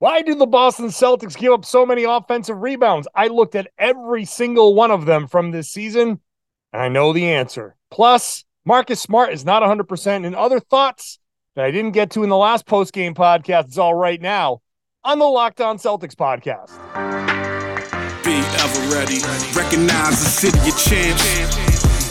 Why do the Boston Celtics give up so many offensive rebounds? I looked at every single one of them from this season, and I know the answer. Plus, Marcus Smart is not 100%. And other thoughts that I didn't get to in the last post game podcast, it's all right now on the Locked On Celtics podcast. Be ever ready. Recognize the city of champs.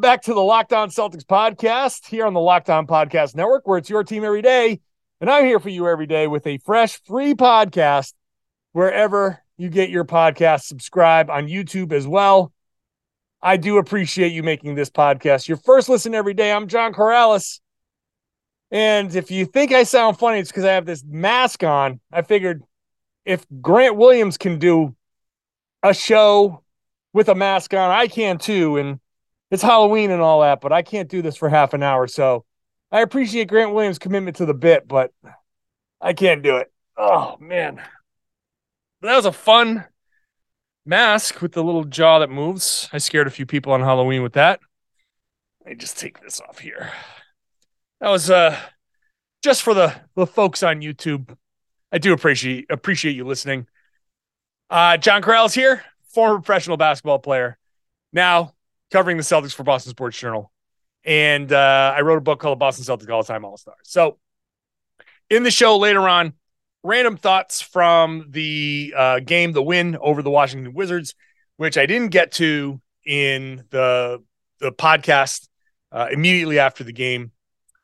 back to the Locked On Celtics podcast here on the Locked On Podcast Network, where it's your team every day. And I'm here for you every day with a fresh, free podcast wherever you get your podcast. Subscribe on YouTube as well. I do appreciate you making this podcast your first listen every day. I'm John Corrales. And if you think I sound funny, it's because I have this mask on. I figured if Grant Williams can do a show with a mask on, I can too. And it's Halloween and all that, but I can't do this for half an hour. So I appreciate Grant Williams' commitment to the bit, but I can't do it. Oh man. That was a fun mask with the little jaw that moves. I scared a few people on Halloween with that. Let me just take this off here. That was uh just for the the folks on YouTube. I do appreciate appreciate you listening. Uh John Corrales here, former professional basketball player. Now covering the Celtics for Boston Sports Journal. And uh, I wrote a book called Boston Celtics All Time All Stars. So in the show later on, random thoughts from the uh, game, the win over the Washington Wizards, which I didn't get to in the the podcast uh, immediately after the game.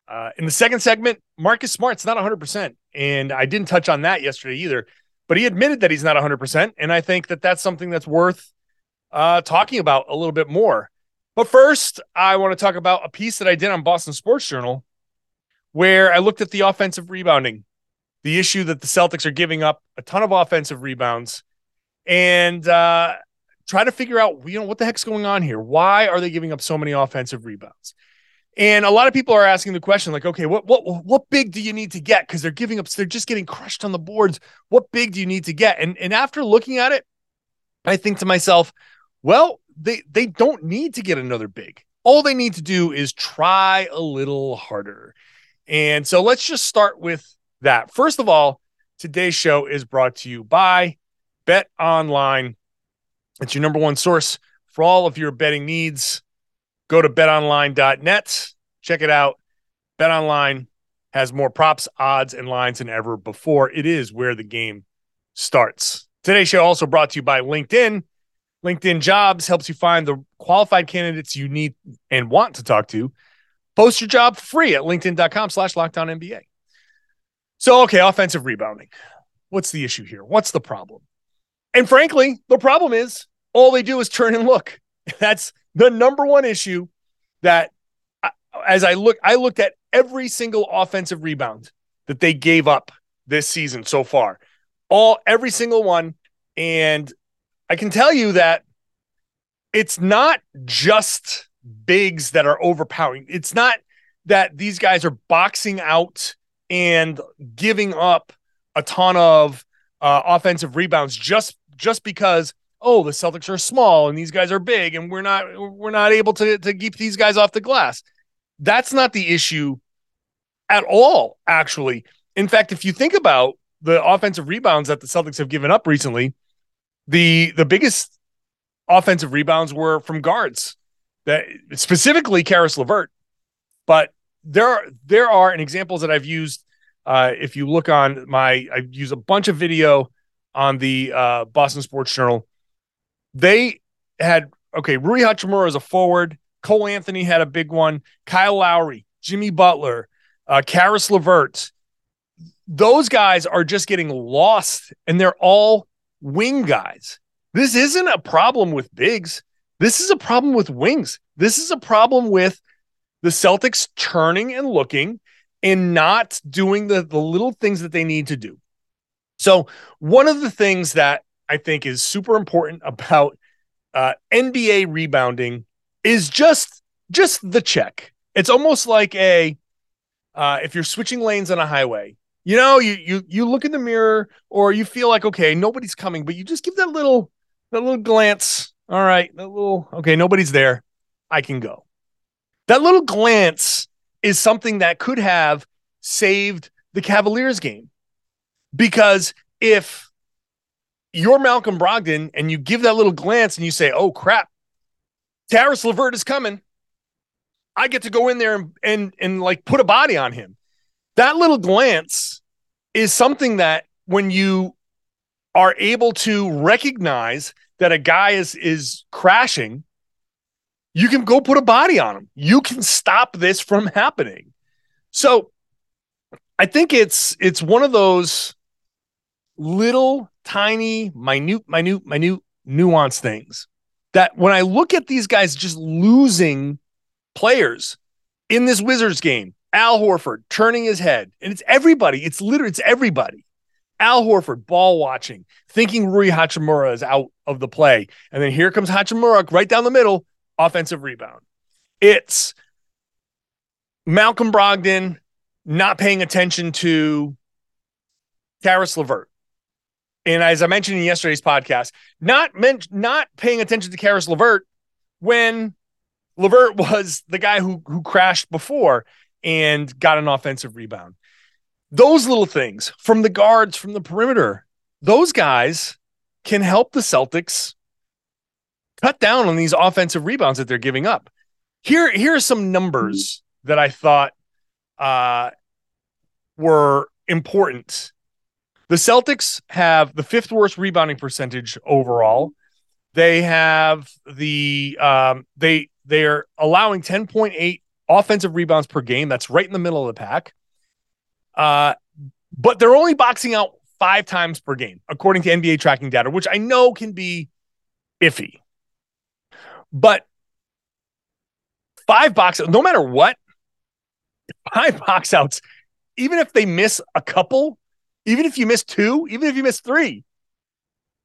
Uh, in the second segment, Marcus Smart's not 100%. And I didn't touch on that yesterday either, but he admitted that he's not 100%. And I think that that's something that's worth uh, talking about a little bit more. But first, I want to talk about a piece that I did on Boston Sports Journal where I looked at the offensive rebounding, the issue that the Celtics are giving up a ton of offensive rebounds, and uh, try to figure out, you know, what the heck's going on here? Why are they giving up so many offensive rebounds? And a lot of people are asking the question, like, okay, what what what big do you need to get? Because they're giving up, they're just getting crushed on the boards. What big do you need to get? And and after looking at it, I think to myself, well, they they don't need to get another big. All they need to do is try a little harder. And so let's just start with that. First of all, today's show is brought to you by Bet Online. It's your number one source for all of your betting needs. Go to betonline.net. Check it out. Bet Online has more props, odds, and lines than ever before. It is where the game starts. Today's show also brought to you by LinkedIn. LinkedIn Jobs helps you find the qualified candidates you need and want to talk to. Post your job free at linkedin.com slash lockdown NBA. So, okay, offensive rebounding. What's the issue here? What's the problem? And frankly, the problem is all they do is turn and look. That's the number one issue that as I look, I looked at every single offensive rebound that they gave up this season so far. All every single one. And I can tell you that it's not just bigs that are overpowering. It's not that these guys are boxing out and giving up a ton of uh, offensive rebounds just just because oh the Celtics are small and these guys are big and we're not we're not able to to keep these guys off the glass. That's not the issue at all actually. In fact, if you think about the offensive rebounds that the Celtics have given up recently, the the biggest offensive rebounds were from guards, that specifically Caris LeVert. But there are there are and examples that I've used. Uh, if you look on my, I use a bunch of video on the uh, Boston Sports Journal. They had okay, Rui Hachimura is a forward. Cole Anthony had a big one. Kyle Lowry, Jimmy Butler, uh, Caris LeVert. Those guys are just getting lost, and they're all wing guys. This isn't a problem with bigs. This is a problem with wings. This is a problem with the Celtics turning and looking and not doing the, the little things that they need to do. So, one of the things that I think is super important about uh, NBA rebounding is just just the check. It's almost like a uh, if you're switching lanes on a highway, you know, you you you look in the mirror or you feel like okay, nobody's coming, but you just give that little that little glance. All right, that little okay, nobody's there. I can go. That little glance is something that could have saved the Cavaliers game. Because if you're Malcolm Brogdon and you give that little glance and you say, oh crap, Caris LeVert is coming. I get to go in there and, and and like put a body on him. That little glance is something that when you are able to recognize that a guy is is crashing, you can go put a body on him. You can stop this from happening. So I think it's it's one of those little tiny minute minute minute nuance things that when I look at these guys just losing players in this Wizards game, Al Horford turning his head, and it's everybody. It's literally it's everybody. Al Horford ball watching, thinking Rui Hachimura is out of the play, and then here comes Hachimura right down the middle, offensive rebound. It's Malcolm Brogdon not paying attention to Caris LeVert. And as I mentioned in yesterday's podcast, not meant not paying attention to Caris LeVert when LeVert was the guy who who crashed before and got an offensive rebound. Those little things from the guards from the perimeter, those guys can help the Celtics cut down on these offensive rebounds that they're giving up. Here, here are some numbers that I thought uh, were important. The Celtics have the fifth worst rebounding percentage overall. They have the um, they they're allowing 10.8 offensive rebounds per game. That's right in the middle of the pack. Uh, but they're only boxing out five times per game, according to NBA tracking data, which I know can be iffy. But five box, no matter what, five box outs, even if they miss a couple, even if you miss two, even if you miss three,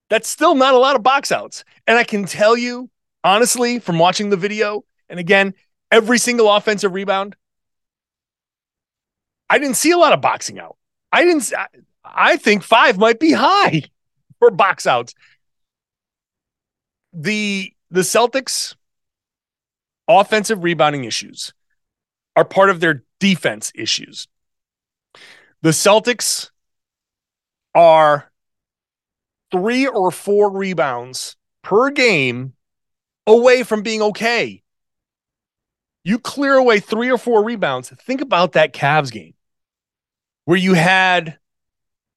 that's still not a lot of box outs. And I can tell you, honestly, from watching the video, and again, every single offensive rebound, I didn't see a lot of boxing out. I didn't, I think five might be high for box outs. The, the Celtics offensive rebounding issues are part of their defense issues. The Celtics are three or four rebounds per game away from being okay. You clear away three or four rebounds. Think about that Cavs game where you had,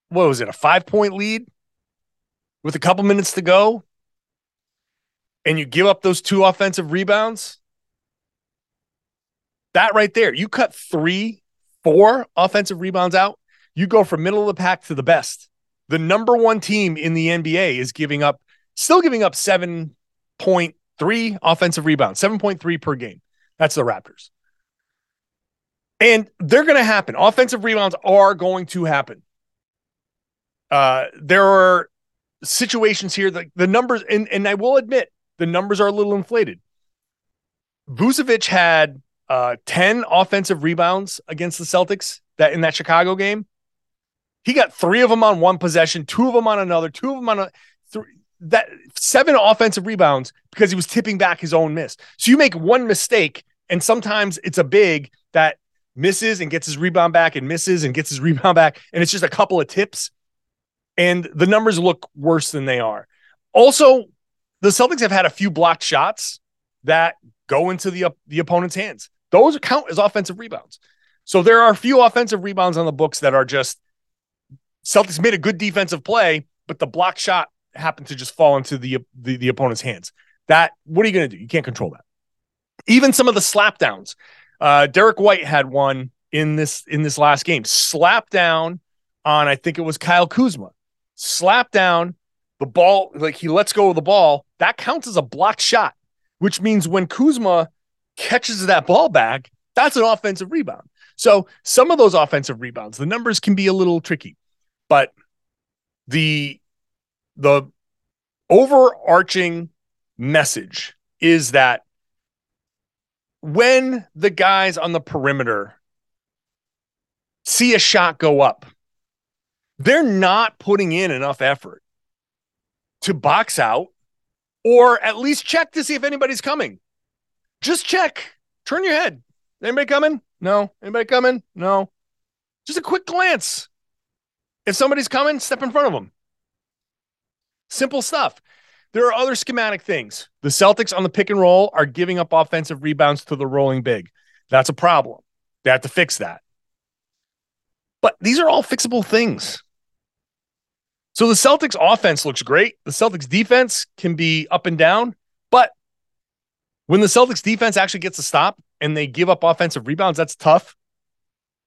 what was it, a five point lead with a couple minutes to go, and you give up those two offensive rebounds. That right there, you cut three, four offensive rebounds out. You go from middle of the pack to the best. The number one team in the NBA is giving up, still giving up 7.3 offensive rebounds, 7.3 per game. That's the Raptors. And they're going to happen. Offensive rebounds are going to happen. Uh, there are situations here that the numbers, and, and I will admit, the numbers are a little inflated. Vucevic had uh, 10 offensive rebounds against the Celtics that in that Chicago game. He got three of them on one possession, two of them on another, two of them on a that seven offensive rebounds because he was tipping back his own miss. So you make one mistake, and sometimes it's a big that misses and gets his rebound back and misses and gets his rebound back, and it's just a couple of tips, and the numbers look worse than they are. Also, the Celtics have had a few blocked shots that go into the the opponent's hands. Those count as offensive rebounds. So there are a few offensive rebounds on the books that are just Celtics made a good defensive play, but the block shot happened to just fall into the the, the opponent's hands. That what are you going to do? You can't control that. Even some of the slap downs. Uh, Derrick White had one in this in this last game. Slap down on I think it was Kyle Kuzma. Slap down the ball like he lets go of the ball. That counts as a blocked shot, which means when Kuzma catches that ball back, that's an offensive rebound. So some of those offensive rebounds, the numbers can be a little tricky, but the the overarching message is that when the guys on the perimeter see a shot go up, they're not putting in enough effort to box out or at least check to see if anybody's coming. Just check. Turn your head. Anybody coming? No. Anybody coming? No. Just a quick glance. If somebody's coming, step in front of them. Simple stuff. There are other schematic things. The Celtics on the pick and roll are giving up offensive rebounds to the rolling big. That's a problem. They have to fix that. But these are all fixable things. So the Celtics offense looks great. The Celtics defense can be up and down, but when the Celtics defense actually gets a stop and they give up offensive rebounds, that's tough.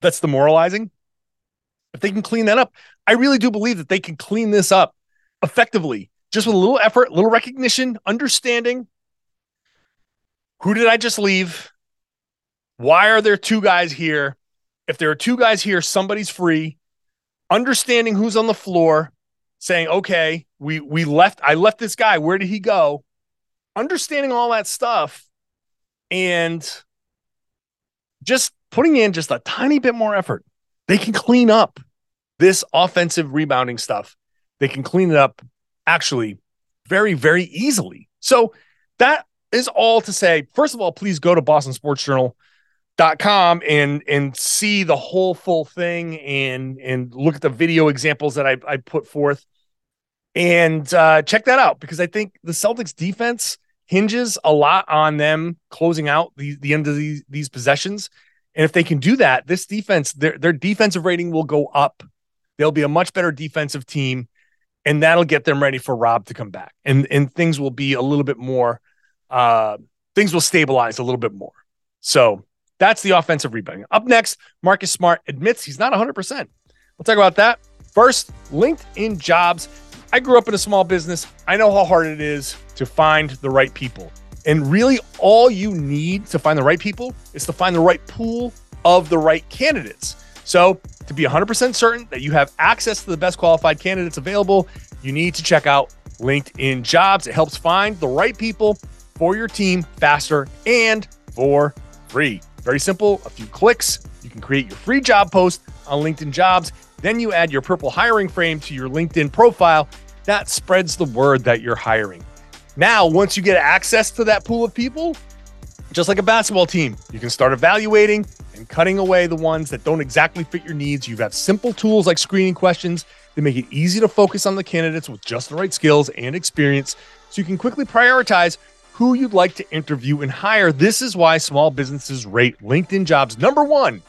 That's demoralizing. If they can clean that up, I really do believe that they can clean this up effectively, just with a little effort, a little recognition, understanding. Who did I just leave? Why are there two guys here? If there are two guys here, somebody's free. Understanding who's on the floor, saying, okay, we we left, I left this guy. Where did he go? Understanding all that stuff and just putting in just a tiny bit more effort. They can clean up this offensive rebounding stuff. They can clean it up actually very, very easily. So that is all to say. First of all, please go to Boston Sports Journal dot com and and see the whole full thing and and look at the video examples that I, I put forth and uh, check that out because I think the Celtics defense hinges a lot on them closing out the, the end of these, these possessions. And if they can do that, this defense, their, their defensive rating will go up. They'll be a much better defensive team, and that'll get them ready for Rob to come back. And and things will be a little bit more uh things will stabilize a little bit more. So that's the offensive rebounding. Up next, Marcus Smart admits he's not 100%. We'll talk about that. First, LinkedIn jobs. I grew up in a small business. I know how hard it is to find the right people. And really, all you need to find the right people is to find the right pool of the right candidates. So, to be 100% certain that you have access to the best qualified candidates available, you need to check out LinkedIn Jobs. It helps find the right people for your team faster and for free. Very simple, a few clicks. You can create your free job post on LinkedIn Jobs. Then you add your purple hiring frame to your LinkedIn profile. That spreads the word that you're hiring. Now, once you get access to that pool of people, just like a basketball team, you can start evaluating and cutting away the ones that don't exactly fit your needs. You have simple tools like screening questions that make it easy to focus on the candidates with just the right skills and experience so you can quickly prioritize who you'd like to interview and hire. This is why small businesses rate LinkedIn jobs number one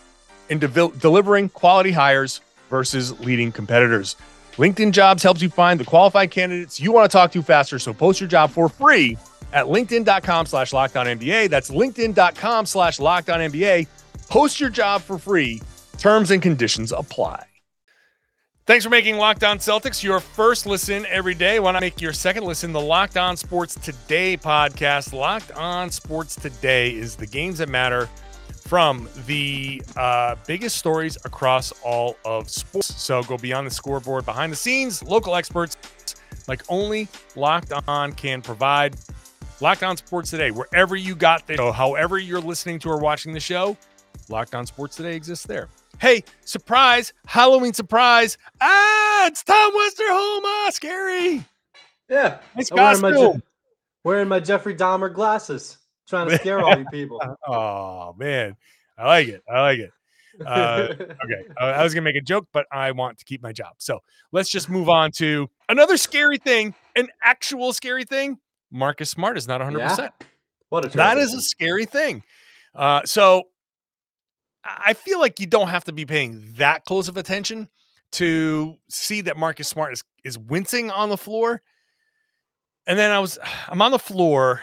in de- delivering quality hires versus leading competitors. LinkedIn Jobs helps you find the qualified candidates you want to talk to faster. So post your job for free at linkedin.com slash lockdown That's linkedin.com slash lockdown Post your job for free. Terms and conditions apply. Thanks for making Locked On Celtics your first listen every day. Why not make your second listen the Locked On Sports Today podcast? Locked On Sports Today is the games that matter from the uh, biggest stories across all of sports. So go beyond the scoreboard, behind the scenes, local experts like only Locked On can provide. Locked On Sports Today, wherever you got the so however you're listening to or watching the show, Locked On Sports Today exists there. Hey, surprise, Halloween surprise. Ah, it's Tom Westerholm. Ah, scary. Yeah. Nice wearing my, Je- wearing my Jeffrey Dahmer glasses, trying to scare all you people. oh, man. I like it. I like it. Uh, okay. Uh, I was going to make a joke, but I want to keep my job. So let's just move on to another scary thing, an actual scary thing. Marcus Smart is not 100%. Yeah. What a that is a scary thing. Uh, so I feel like you don't have to be paying that close of attention to see that Marcus Smart is, is wincing on the floor. And then I was I'm on the floor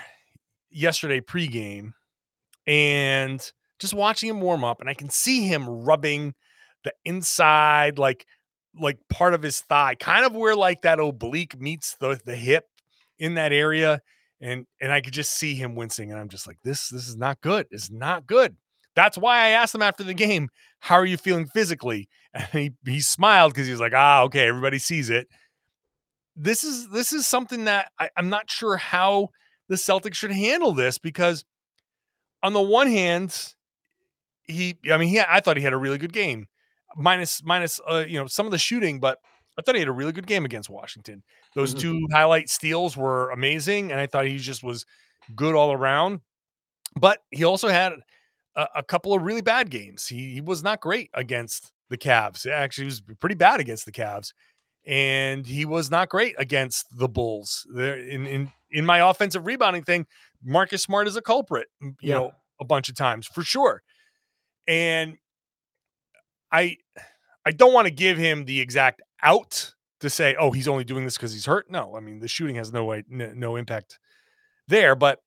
yesterday pregame and just watching him warm up and I can see him rubbing the inside like like part of his thigh, kind of where like that oblique meets the the hip in that area and and I could just see him wincing and I'm just like this this is not good. It's not good. That's why I asked him after the game, "How are you feeling physically?" And he he smiled because he was like, "Ah, okay, everybody sees it." this is this is something that I, I'm not sure how the Celtics should handle this because on the one hand, he I mean, he I thought he had a really good game. Minus minus uh, you know, some of the shooting, but I thought he had a really good game against Washington. Those mm-hmm. two highlight steals were amazing, and I thought he just was good all around. But he also had a, a couple of really bad games. He, he was not great against the Cavs. Actually, he was pretty bad against the Cavs, and he was not great against the Bulls. There in in in my offensive rebounding thing, Marcus Smart is a culprit. You yeah. know, a bunch of times for sure, and I I don't want to give him the exact out to say, oh, he's only doing this because he's hurt. No, I mean the shooting has no way no, no impact there. But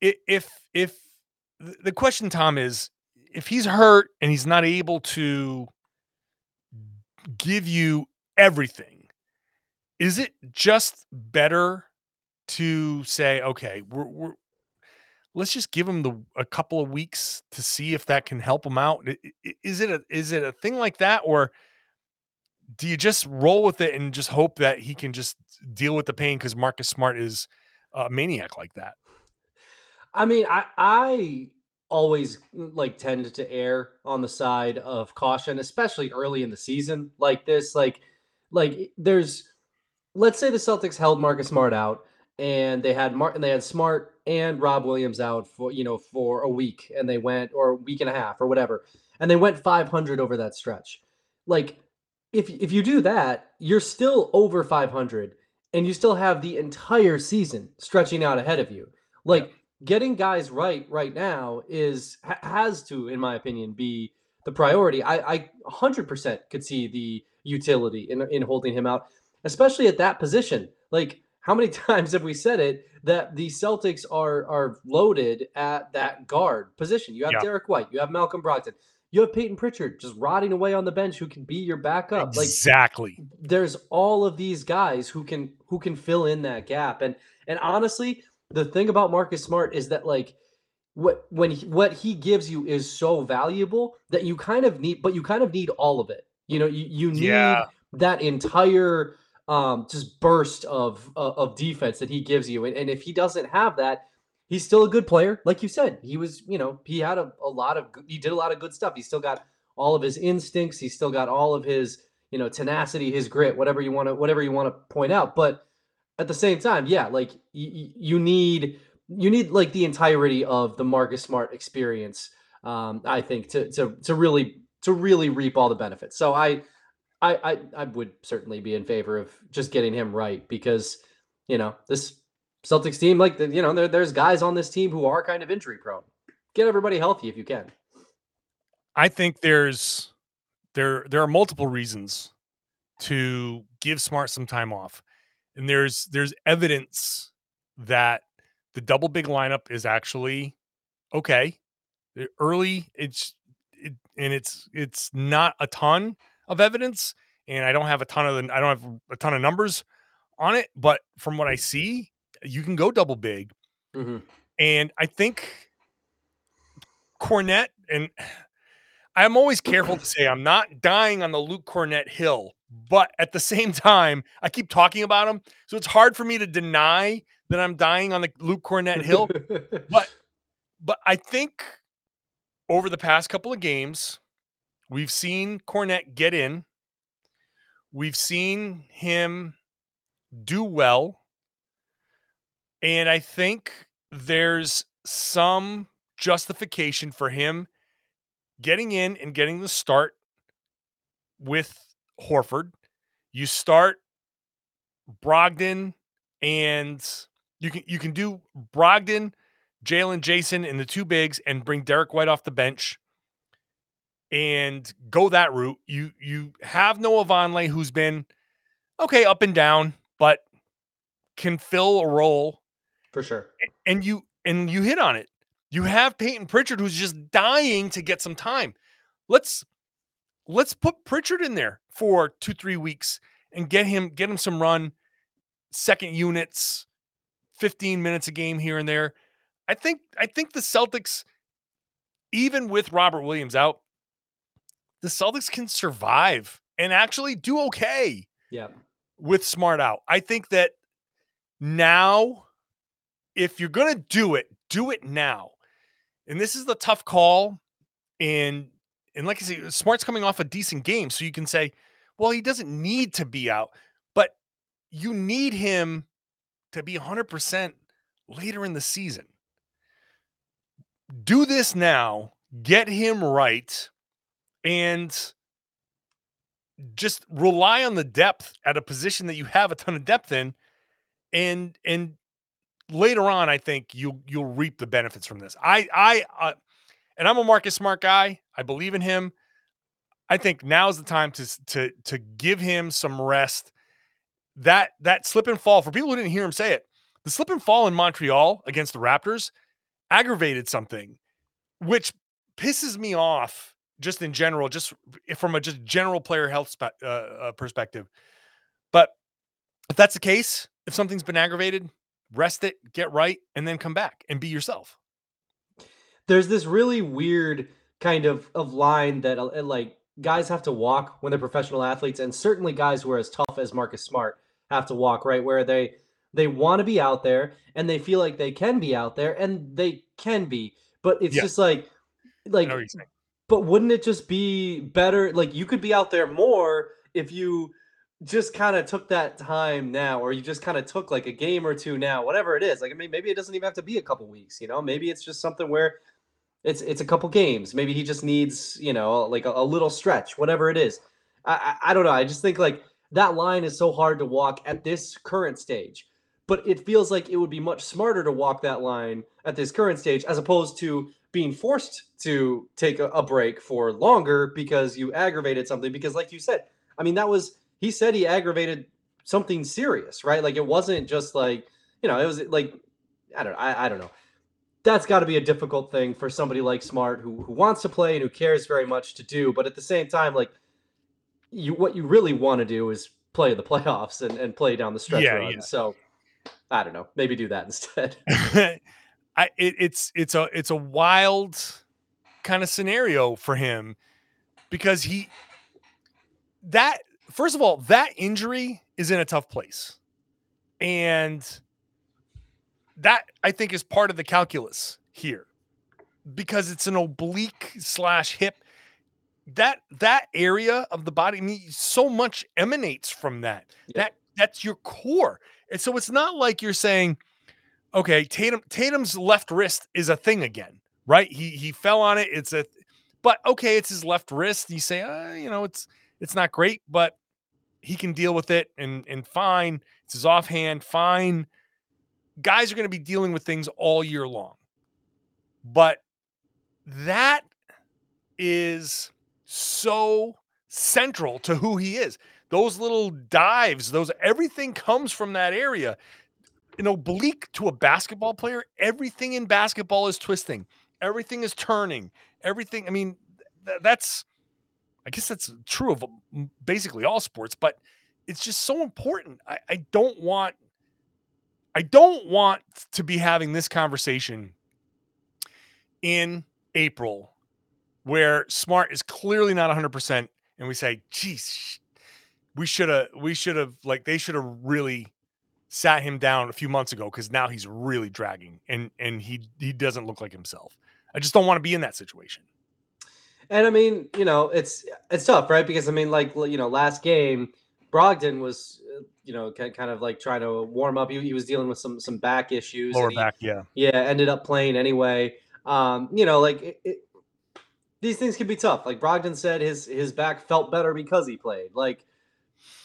if if the question, Tom, is if he's hurt and he's not able to give you everything, is it just better to say, okay, we're, we're let's just give him the a couple of weeks to see if that can help him out? Is it a is it a thing like that, or do you just roll with it and just hope that he can just deal with the pain because Marcus Smart is a maniac like that? I mean, I I always mm, like tend to err on the side of caution, especially early in the season like this. Like, like eh, there's let's say the Celtics held Marcus Smart out and they had Martin, they had Smart and Rob Williams out for you know for a week, and they went or a week and a half or whatever, and they went 500 over that stretch. Like, if if you do that, you're still over 500, and you still have the entire season stretching out ahead of you. Like getting guys right right now is has to, in my opinion, be the priority. I, I 100% could see the utility in in holding him out, especially at that position. Like, how many times have we said it that the Celtics are are loaded at that guard position? You have Derrick White, you have Malcolm Brogdon, you have Peyton Pritchard just rotting away on the bench who can be your backup. Exactly. Like, there's all of these guys who can who can fill in that gap. And and honestly, the thing about Marcus Smart is that like what when he, what he gives you is so valuable that you kind of need, but you kind of need all of it. You know, you, you need yeah. that entire um just burst of uh, of defense that he gives you, and, and if he doesn't have that, he's still a good player. Like you said, he was, you know, he had a, a lot of he did a lot of good stuff. He's still got all of his instincts. He's still got all of his, you know, tenacity, his grit, whatever you want to whatever you want to point out. But at the same time, yeah, like y- you need you need like the entirety of the Marcus Smart experience. Um, I think to to to really to really reap all the benefits. So I, I I I would certainly be in favor of just getting him right because you know this Celtics team, like you know, there, there's guys on this team who are kind of injury prone. Get everybody healthy if you can. I think there's there there are multiple reasons to give Smart some time off and there's there's evidence that the double big lineup is actually okay. Early, it's it, and it's it's not a ton of evidence, and I don't have a ton of the I don't have a ton of numbers on it, but from what I see, you can go double big, mm-hmm. and I think Kornet and I'm always careful to say I'm not dying on the Luke Kornet hill but at the same time, I keep talking about him, so it's hard for me to deny that I'm dying on the Luke Kornet hill. but but I think over the past couple of games, we've seen Kornet get in. We've seen him do well. And I think there's some justification for him getting in and getting the start with Horford. You start Brogdon and you can you can do Brogdon, Jaylen Jayson in the two bigs and bring Derrick White off the bench and go that route. You you have Noah Vonleh who's been okay up and down, but can fill a role for sure. And you and you hit on it. You have Peyton Pritchard who's just dying to get some time. Let's let's put Pritchard in there for two, three weeks and get him get him some run, second units, 15 minutes a game here and there. I think I think the Celtics, even with Robert Williams out, the Celtics can survive and actually do okay. Yeah. with Smart out. I think that now, if you're going to do it, do it now. And this is the tough call. And and like I say, Smart's coming off a decent game, so you can say, well, he doesn't need to be out, but you need him to be 100% later in the season. Do this now, get him right, and just rely on the depth at a position that you have a ton of depth in and and later on i think you'll you'll reap the benefits from this. I i uh, and i'm a marcus smart guy. I believe in him. I think now's the time to to to give him some rest. That that slip and fall for people who didn't hear him say it the slip and fall in montreal against the raptors aggravated something which pisses me off just in general, just from a just general player health spe- uh, uh, perspective. But if that's the case, if something's been aggravated, rest it, get right, and then come back and be yourself. There's this really weird kind of of line that uh, like guys have to walk when they're professional athletes, and certainly guys who are as tough as Marcus Smart have to walk right where they they want to be out there and they feel like they can be out there and they can be, but it's yeah. just like like but wouldn't it just be better? Like you could be out there more if you just kind of took that time now, or you just kind of took like a game or two now, whatever it is. Like I mean, maybe it doesn't even have to be a couple weeks. You know, maybe it's just something where it's it's a couple games. Maybe he just needs you know like a, a little stretch, whatever it is. I, I I don't know. I just think like that line is so hard to walk at this current stage but it feels like it would be much smarter to walk that line at this current stage as opposed to being forced to take a, a, break for longer because you aggravated something. Because, like you said, I mean, that was he said he aggravated something serious, right? Like it wasn't just like you know, it was like I don't I, I don't know. That's got to be a difficult thing for somebody like Smart who who wants to play and who cares very much to do. But at the same time, like you, what you really want to do is play the playoffs and, and play down the stretch yeah, run. Yeah. So I don't know. Maybe do that instead. I it, it's it's a it's a wild kind of scenario for him because he that first of all that injury is in a tough place and that i think is part of the calculus here because it's an oblique slash hip that that area of the body I mean, so much emanates from that that that's your core and so it's not like you're saying okay, Tatum Tatum's left wrist is a thing again, right? He he fell on it. It's a but okay, it's his left wrist. You say, uh, you know, it's it's not great, but he can deal with it and and fine. It's his offhand, fine. Guys are going to be dealing with things all year long. But that is so central to who he is. Those little dives, those everything comes from that area an oblique to a basketball player, everything in basketball is twisting, everything is turning, everything. I mean, th- that's, I guess that's true of mm, basically all sports, but it's just so important. I, I don't want, I don't want to be having this conversation in April where Smart is clearly not 100%. And we say, geez, we should have, we should have, like, they should have really sat him down a few months ago because now he's really dragging and and he he doesn't look like himself. I just don't want to be in that situation. And I mean, you know, it's it's tough, right? Because I mean, like you know, last game, Brogdon was, uh, you know, kind of like trying to warm up. He, he was dealing with some some back issues. Lower he, back, yeah, yeah. Ended up playing anyway. Um, you know, like it, it, these things can be tough. Like Brogdon said, his his back felt better because he played. Like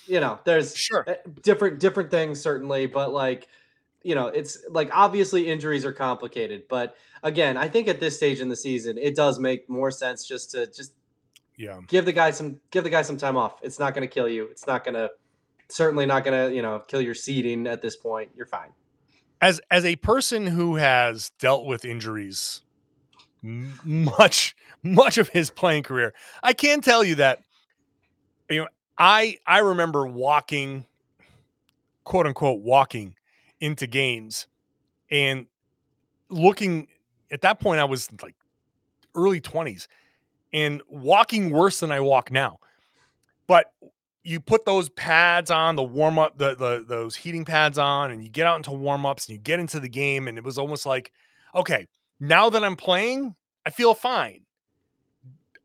you know, there's sure eh, different different things certainly, but like you know, it's like obviously injuries are complicated, but again, I think at this stage in the season, it does make more sense just to just yeah give the guy some give the guy some time off. It's not going to kill you. It's not going to certainly not going to you know kill your seeding at this point. You're fine. As as a person who has dealt with injuries much much of his playing career, I can tell you that you know I I remember walking, quote unquote, walking into games and looking at that point I was like early 20s and walking worse than I walk now. But you put those pads on the warm up the, the those heating pads on and you get out into warm ups and you get into the game and it was almost like okay now that i'm playing i feel fine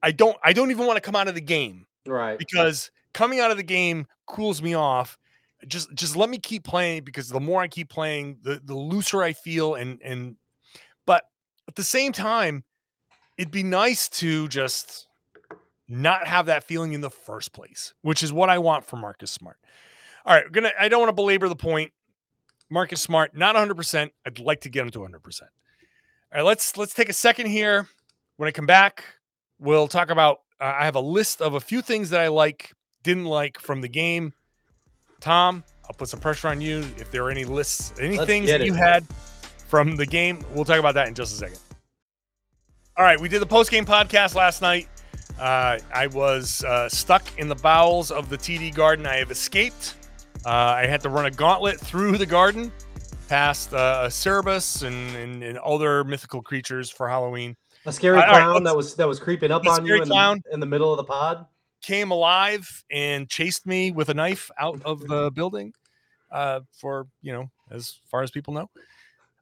i don't i don't even want to come out of the game right because coming out of the game cools me off just just let me keep playing because the more i keep playing the the looser i feel and and but at the same time it'd be nice to just not have that feeling in the first place, which is what I want for Marcus Smart. All right, gonna I don't want to belabor the point. Marcus Smart, not 100%. I'd like to get him to 100%. All right, let's let's take a second here. When I come back, we'll talk about uh, I have a list of a few things that I like, didn't like from the game. Tom, I'll put some pressure on you if there are any lists, any Let's things that it. you had from the game. We'll talk about that in just a second. All right, we did the post game podcast last night. Uh, I was uh, stuck in the bowels of the TD Garden. I have escaped. Uh, I had to run a gauntlet through the garden, past uh, Cerberus and, and, and other mythical creatures for Halloween. A scary clown let's- that was that was creeping up on you in the, in the middle of the pod. Came alive and chased me with a knife out of the building. Uh, for you know, as far as people know.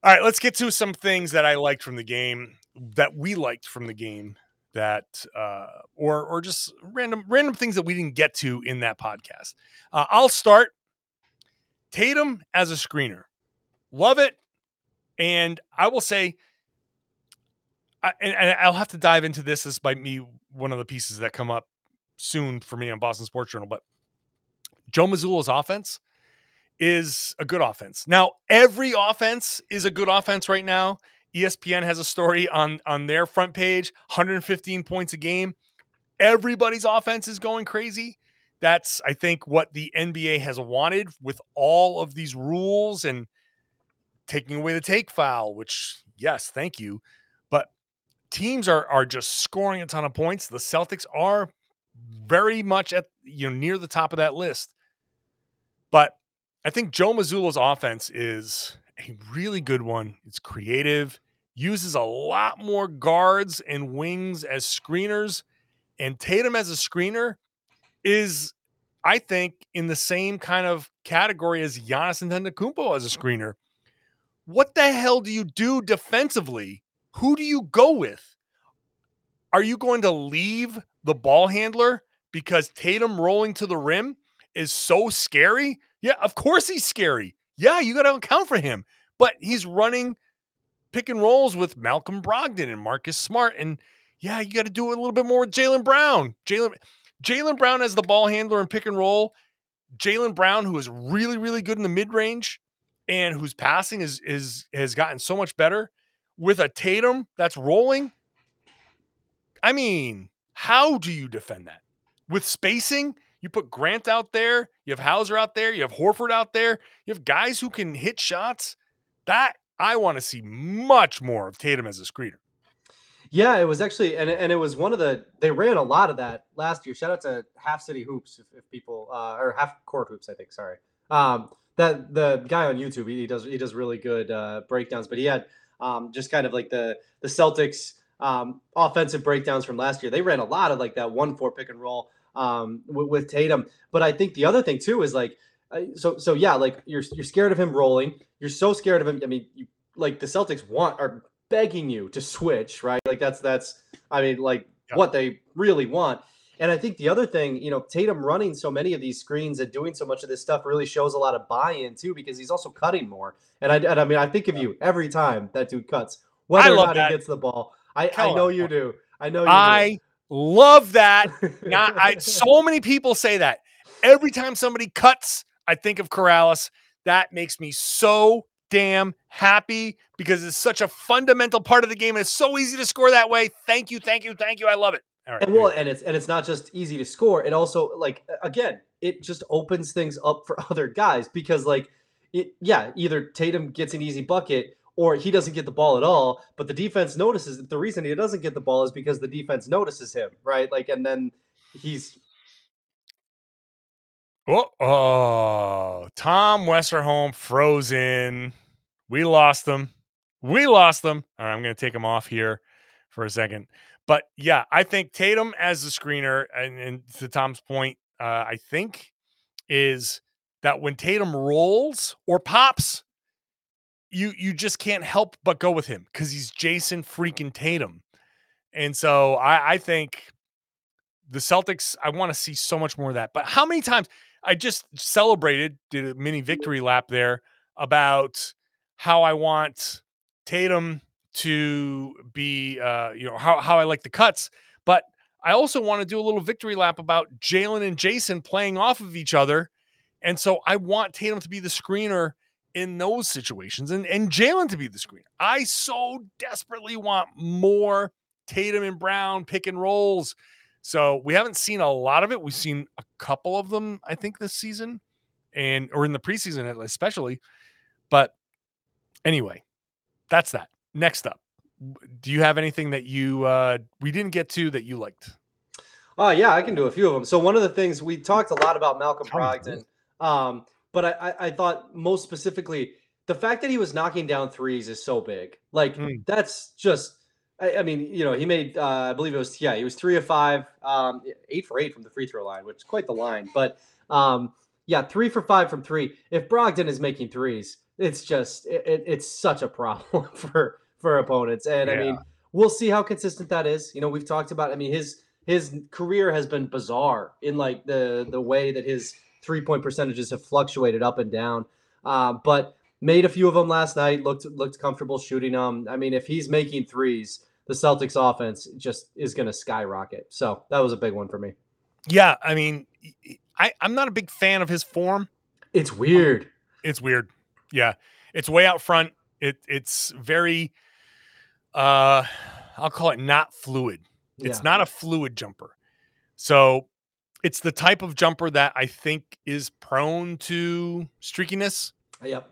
All right, let's get to some things that I liked from the game, that we liked from the game, that uh, or or just random random things that we didn't get to in that podcast. Uh, I'll start. Tatum as a screener, love it, and I will say, I, and, and I'll have to dive into this. This might be one of the pieces that come up soon for me on Boston Sports Journal, but Joe Mazzulla's offense is a good offense. Now, every offense is a good offense right now. ESPN has a story on on their front page, 115 points a game. Everybody's offense is going crazy. That's I think what the NBA has wanted with all of these rules and taking away the take foul, which yes, thank you. But teams are are just scoring a ton of points. The Celtics are very much at you know near the top of that list. But I think Joe Mazzulla's offense is a really good one. It's creative, uses a lot more guards and wings as screeners, and Tatum as a screener is, I think, in the same kind of category as Giannis Antetokounmpo as a screener. What the hell do you do defensively? Who do you go with? Are you going to leave the ball handler because Tatum rolling to the rim is so scary? Yeah, of course he's scary. Yeah, you got to account for him. But he's running pick and rolls with Malcolm Brogdon and Marcus Smart. And yeah, you got to do it a little bit more with Jaylen Brown. Jaylen Jaylen Brown as the ball handler and pick and roll. Jaylen Brown, who is really, really good in the mid range and whose passing is is has gotten so much better with a Tatum that's rolling. I mean, how do you defend that? With spacing, you put Grant out there, you have Hauser out there, you have Horford out there, you have guys who can hit shots. That I want to see much more of Tatum as a screener. Yeah, it was actually, and, and it was one of the, they ran a lot of that last year. Shout out to Half City Hoops, if, if people, uh, or Half Court Hoops, I think, sorry. Um, that the guy on YouTube, he, he does, he does really good uh, breakdowns, but he had um, just kind of like the, the Celtics um, offensive breakdowns from last year. They ran a lot of like that one four pick and roll um, with, with Tatum. But I think the other thing too is like, uh, so, so yeah, like you're, you're scared of him rolling. You're so scared of him. I mean, you, like the Celtics want, are begging you to switch, right? Like that's that's I mean, like Yeah. what they really want. And I think the other thing, you know, Tatum running so many of these screens and doing so much of this stuff really shows a lot of buy-in too, because he's also cutting more. And I, and I mean, I think of you every time that dude cuts, whether or not that. he gets the ball. I, I know you do. I know you I love that. Not I so many people say that. Every time somebody cuts, I think of Corrales. That makes me so damn happy because it's such a fundamental part of the game and it's so easy to score that way. Thank you, thank you, thank you. I love it. All right. and well, and it's and it's not just easy to score. It also like again, it just opens things up for other guys because like it, yeah, either Tatum gets an easy bucket or he doesn't get the ball at all. But the defense notices that the reason he doesn't get the ball is because the defense notices him, right? Like, and then he's Oh, oh, Tom Westerholm frozen. We lost them. We lost them. All right, I'm going to take him off here for a second. But yeah, I think Tatum as a screener, and, and to Tom's point, uh, I think, is that when Tatum rolls or pops, you you just can't help but go with him because he's Jayson freaking Tatum. And so I, I think the Celtics, I want to see so much more of that. But how many times I just celebrated, did a mini victory lap there about how I want Tatum to be, uh, you know, how, how I like the cuts. But I also want to do a little victory lap about Jaylen and Jayson playing off of each other. And so I want Tatum to be the screener in those situations and, and Jaylen to be the screener. I so desperately want more Tatum and Brown pick and rolls. So we haven't seen a lot of it. We've seen a couple of them, I think, this season and or in the preseason especially. But anyway, that's that. Next up, do you have anything that you uh we didn't get to that you liked? Oh yeah, I can do a few of them. So one of the things we talked a lot about Malcolm Brogdon, um, but I, I, I thought most specifically the fact that he was knocking down threes is so big. Like mm. that's just I, I, mean, you know, he made uh, I believe it was yeah, he was three of five, um, eight for eight from the free throw line, which is quite the line. But um, yeah, three for five from three. If Brogdon is making threes, it's just it, it's such a problem for for opponents. And yeah. I mean, we'll see how consistent that is. You know, we've talked about. I mean, his his career has been bizarre in like the the way that his three point percentages have fluctuated up and down. Uh, but made a few of them last night. Looked looked comfortable shooting them. I mean, if he's making threes, the Celtics offense just is going to skyrocket. So that was a big one for me. Yeah, I mean, I I'm not a big fan of his form. It's weird. It's weird. Yeah, it's way out front. It it's very, uh, I'll call it not fluid. It's yeah. not a fluid jumper. So it's the type of jumper that I think is prone to streakiness. Yep.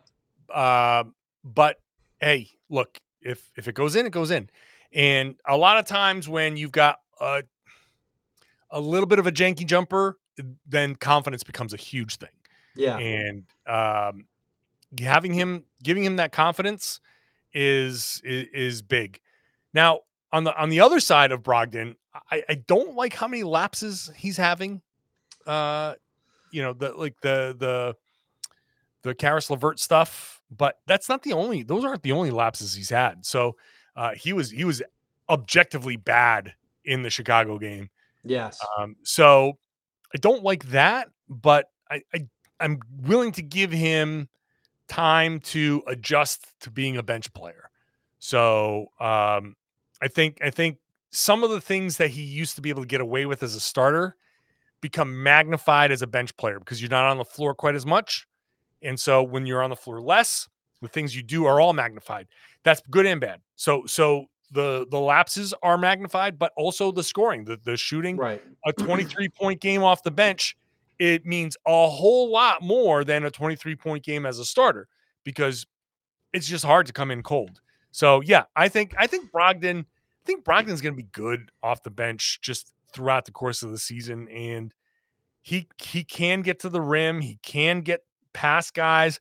Uh, but hey, look, if if it goes in, it goes in. And a lot of times when you've got a a little bit of a janky jumper, then confidence becomes a huge thing. Yeah. And um, having him giving him that confidence is, is is big. Now, on the on the other side of Brogdon, I, I don't like how many lapses he's having. Uh, you know, the like the the the Caris LeVert stuff, but that's not the only. Those aren't the only lapses he's had. So uh, he was he was objectively bad in the Chicago game. Yes. Um, so I don't like that, but I, I I'm willing to give him time to adjust to being a bench player. So um, I think I think some of the things that he used to be able to get away with as a starter become magnified as a bench player because you're not on the floor quite as much. And so when you're on the floor less, the things you do are all magnified. That's good and bad. So so the the lapses are magnified, but also the scoring, the the shooting. Right. A 23 point game off the bench, it means a whole lot more than a 23 point game as a starter because it's just hard to come in cold. So yeah, I think I think Brogdon, I think Brogdon's going to be good off the bench just throughout the course of the season, and he he can get to the rim, he can get past guys,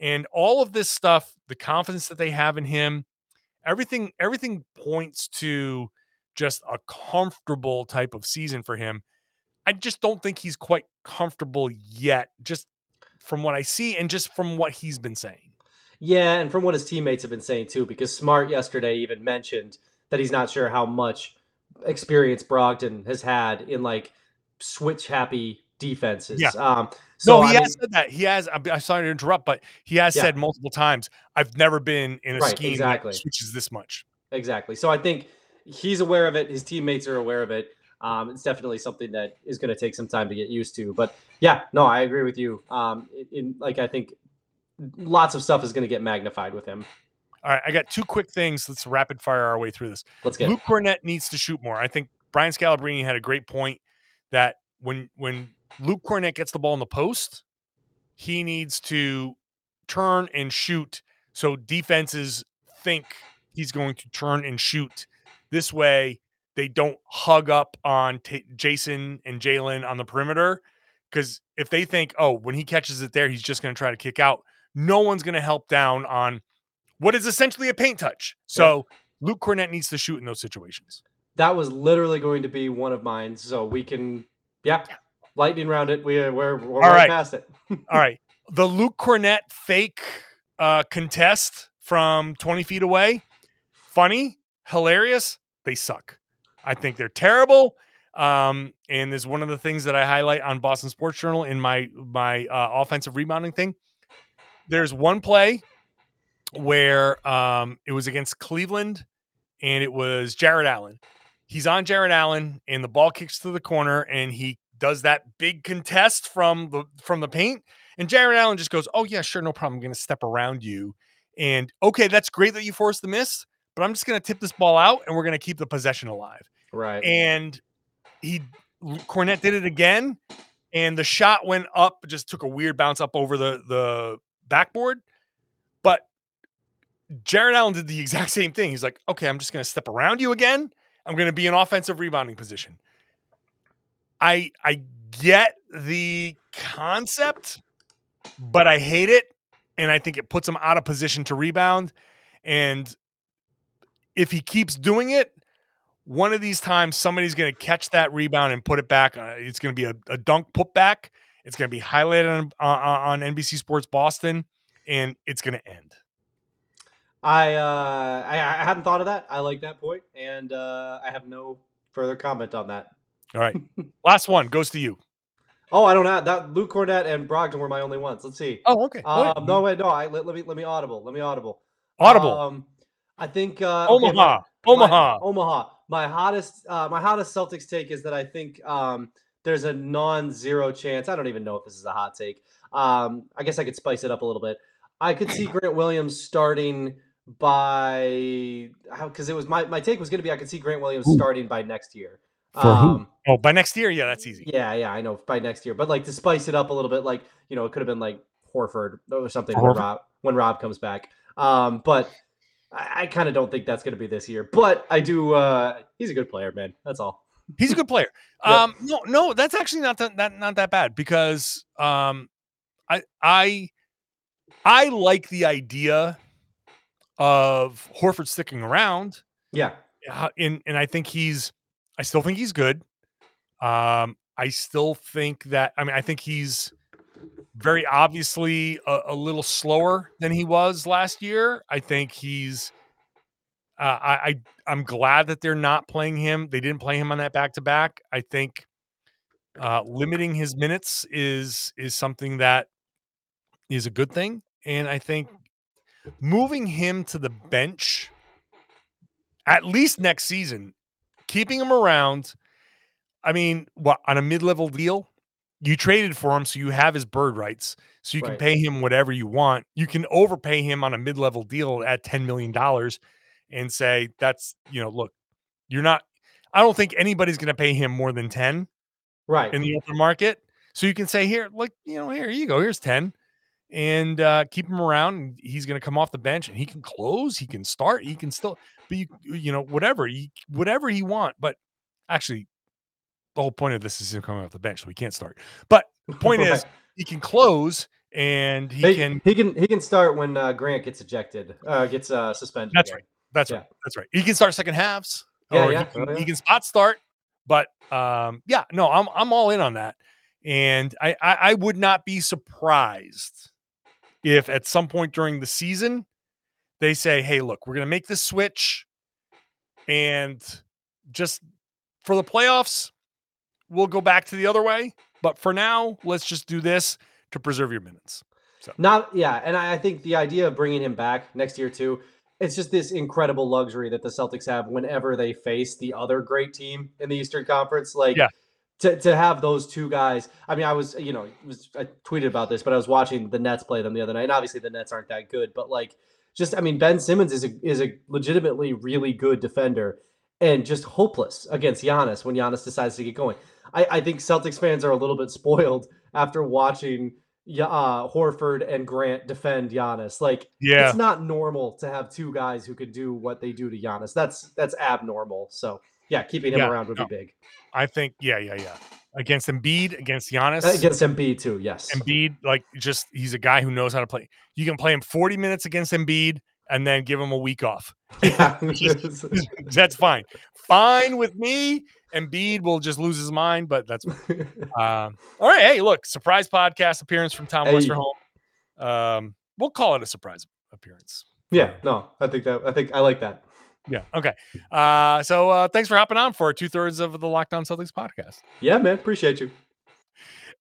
and all of this stuff, the confidence that they have in him, everything everything points to just a comfortable type of season for him. I just don't think he's quite comfortable yet, just from what I see and just from what he's been saying. Yeah, and from what his teammates have been saying too, because Smart yesterday even mentioned that he's not sure how much experience Brogdon has had in like switch happy defenses. Yeah. Um, so no, he I has mean, said that. He has. I'm, I'm, sorry to interrupt, but he has yeah. said multiple times, "I've never been in a right, scheme exactly. that switches this much." Exactly. So I think he's aware of it. His teammates are aware of it. Um, it's definitely something that is going to take some time to get used to. But yeah, no, I agree with you. Um, in, in like I think lots of stuff is going to get magnified with him. All right, I got two quick things. Let's rapid fire our way through this. Let's get Luke Kornet needs to shoot more. I think Brian Scalabrine had a great point that when when Luke Kornet gets the ball in the post, he needs to turn and shoot so defenses think he's going to turn and shoot. This way, they don't hug up on t- Jayson and Jaylen on the perimeter. Because if they think, oh, when he catches it there, he's just going to try to kick out, no one's going to help down on what is essentially a paint touch. So yeah. Luke Kornet needs to shoot in those situations. That was literally going to be one of mine. So we can, yeah, lightning round it. We, we're, we're All right right. past it. All right. The Luke Kornet fake uh, contest from 20 feet away. Funny, hilarious. They suck. I think they're terrible. Um, and is one of the things that I highlight on Boston Sports Journal in my my uh, offensive rebounding thing. There's one play where um, it was against Cleveland, and it was Jarrett Allen. He's on Jarrett Allen, and the ball kicks to the corner, and he does that big contest from the from the paint, and Jarrett Allen just goes, "Oh yeah, sure, no problem. I'm going to step around you." And okay, that's great that you forced the miss, but I'm just going to tip this ball out, and we're going to keep the possession alive. Right. And he Kornet did it again, and the shot went up, just took a weird bounce up over the the backboard. Jarrett Allen did the exact same thing. He's like, okay, I'm just going to step around you again. I'm going to be in offensive rebounding position. I I get the concept, but I hate it, and I think it puts him out of position to rebound. And if he keeps doing it, one of these times somebody's going to catch that rebound and put it back. Uh, it's going to be a, a dunk putback. It's going to be highlighted on, on NBC Sports Boston, and it's going to end. I, uh, I I hadn't thought of that. I like that point. point, and uh, I have no further comment on that. All right, last one goes to you. Oh, I don't have that. Luke Kornet and Brogdon were my only ones. Let's see. Oh, okay. Go. Um, no, wait, no. I let, let me let me audible. Let me audible. Audible. Um, I think uh, okay, Omaha. my- Omaha. My, Omaha. My hottest, uh, my hottest Celtics take is that I think um, there's a non-zero chance. I don't even know if this is a hot take. Um, I guess I could spice it up a little bit. I could see Grant Williams starting by how because it was my my take was going to be I could see Grant Williams Who? starting by next year. For who? Um, oh, by next year, yeah, that's easy. yeah, yeah, I know by next year, but like to spice it up a little bit, like you know, it could have been like Horford or something when Rob when Rob comes back. Um, but I, I kind of don't think that's going to be this year. But I do. Uh, he's a good player, man. That's all. He's a good player. Yep. Um, no, no, that's actually not that, that not that bad because um, I I I like the idea of Horford sticking around. Yeah, uh, and and I think he's I still think he's good. Um, I still think that I mean I think he's very obviously a, a little slower than he was last year. I think he's uh, I, I I'm glad that they're not playing him. They didn't play him on that back to back. I think uh, limiting his minutes is is something that is a good thing, and I think moving him to the bench at least next season, keeping him around. I mean, what on a mid-level deal? You traded for him, so you have his bird rights, so you can pay him whatever you want. You can overpay him on a mid-level deal at ten million dollars, and say that's you know, look, you're not. I don't think anybody's going to pay him more than ten right. in the open market. So you can say here, like you know, here you go, here's ten, and uh, keep him around. He's going to come off the bench, and he can close, he can start, he can still, but you you know whatever he whatever he want. But actually, the whole point of this is him coming off the bench, so he can't start. But the point is, he can close, and he he can. he can he can start when uh, Grant gets ejected, uh, gets uh, suspended. That's again. right. That's Yeah. right. That's right. He can start second halves. Yeah, yeah. He, can, Oh, he can spot start. But um, yeah, no, I'm I'm all in on that. And I, I I would not be surprised if at some point during the season they say, hey, look, we're gonna make this switch and just for the playoffs, we'll go back to the other way. But for now, let's just do this to preserve your minutes. Not yeah, and I I think the idea of bringing him back next year too, it's just this incredible luxury that the Celtics have whenever they face the other great team in the Eastern Conference. Like Yeah. To, to have those two guys. I mean, I was you know was I tweeted about this, but I was watching the Nets play them the other night, and obviously the Nets aren't that good, but like just I mean Ben Simmons is a is a legitimately really good defender and just hopeless against Giannis when Giannis decides to get going. I, I think Celtics fans are a little bit spoiled after watching uh, Horford and Grant defend Giannis. Like Yeah. it's not normal to have two guys who could do what they do to Giannis. That's that's abnormal. So yeah, keeping him Yeah, around would no. be big. I think, yeah, yeah, yeah. Against Embiid, against Giannis. Against Embiid too. Yes. Embiid, like just he's a guy who knows how to play. You can play him 40 minutes against Embiid and then give him a week off. yeah. That's fine. Fine with me. Embiid will just lose his mind, but that's um, all right. Hey, look, surprise podcast appearance from Tom Hey. Westerholm. Um, we'll call it a surprise appearance. yeah, no, I think that I think I like that. Yeah. Okay. Uh, so uh, thanks for hopping on for two thirds of the Locked On Celtics podcast. Yeah, man, appreciate you.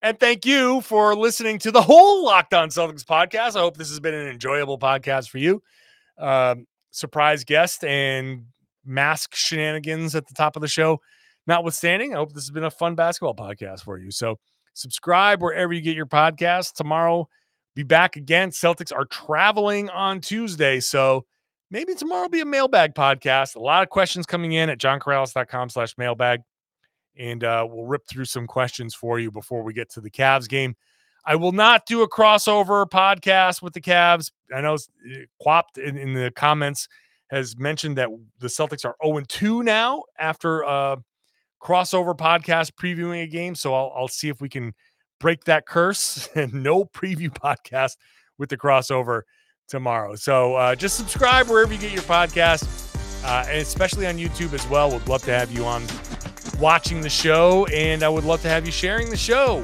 And thank you for listening to the whole Locked On Celtics podcast. I hope this has been an enjoyable podcast for you. Um, surprise guest and mask shenanigans at the top of the show, notwithstanding. I hope this has been a fun basketball podcast for you. So subscribe wherever you get your podcasts. Tomorrow, be back again. Celtics are traveling on Tuesday. So maybe tomorrow will be a mailbag podcast. A lot of questions coming in at johnkaralis.com slash mailbag and uh, we'll rip through some questions for you before we get to the Cavs game. I will not do a crossover podcast with the Cavs. I know uh, Quapt in, in the comments has mentioned that the Celtics are 0 2 now after a crossover podcast previewing a game. So I'll, I'll see if we can break that curse and no preview podcast with the crossover tomorrow. So uh, just subscribe wherever you get your podcast, uh, and especially on YouTube as well. Would love to have you on watching the show, and I would love to have you sharing the show.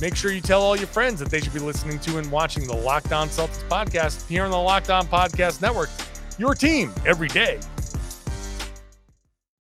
Make sure you tell all your friends that they should be listening to and watching the Locked On Celtics podcast here on the Locked On Podcast Network. Your team every day.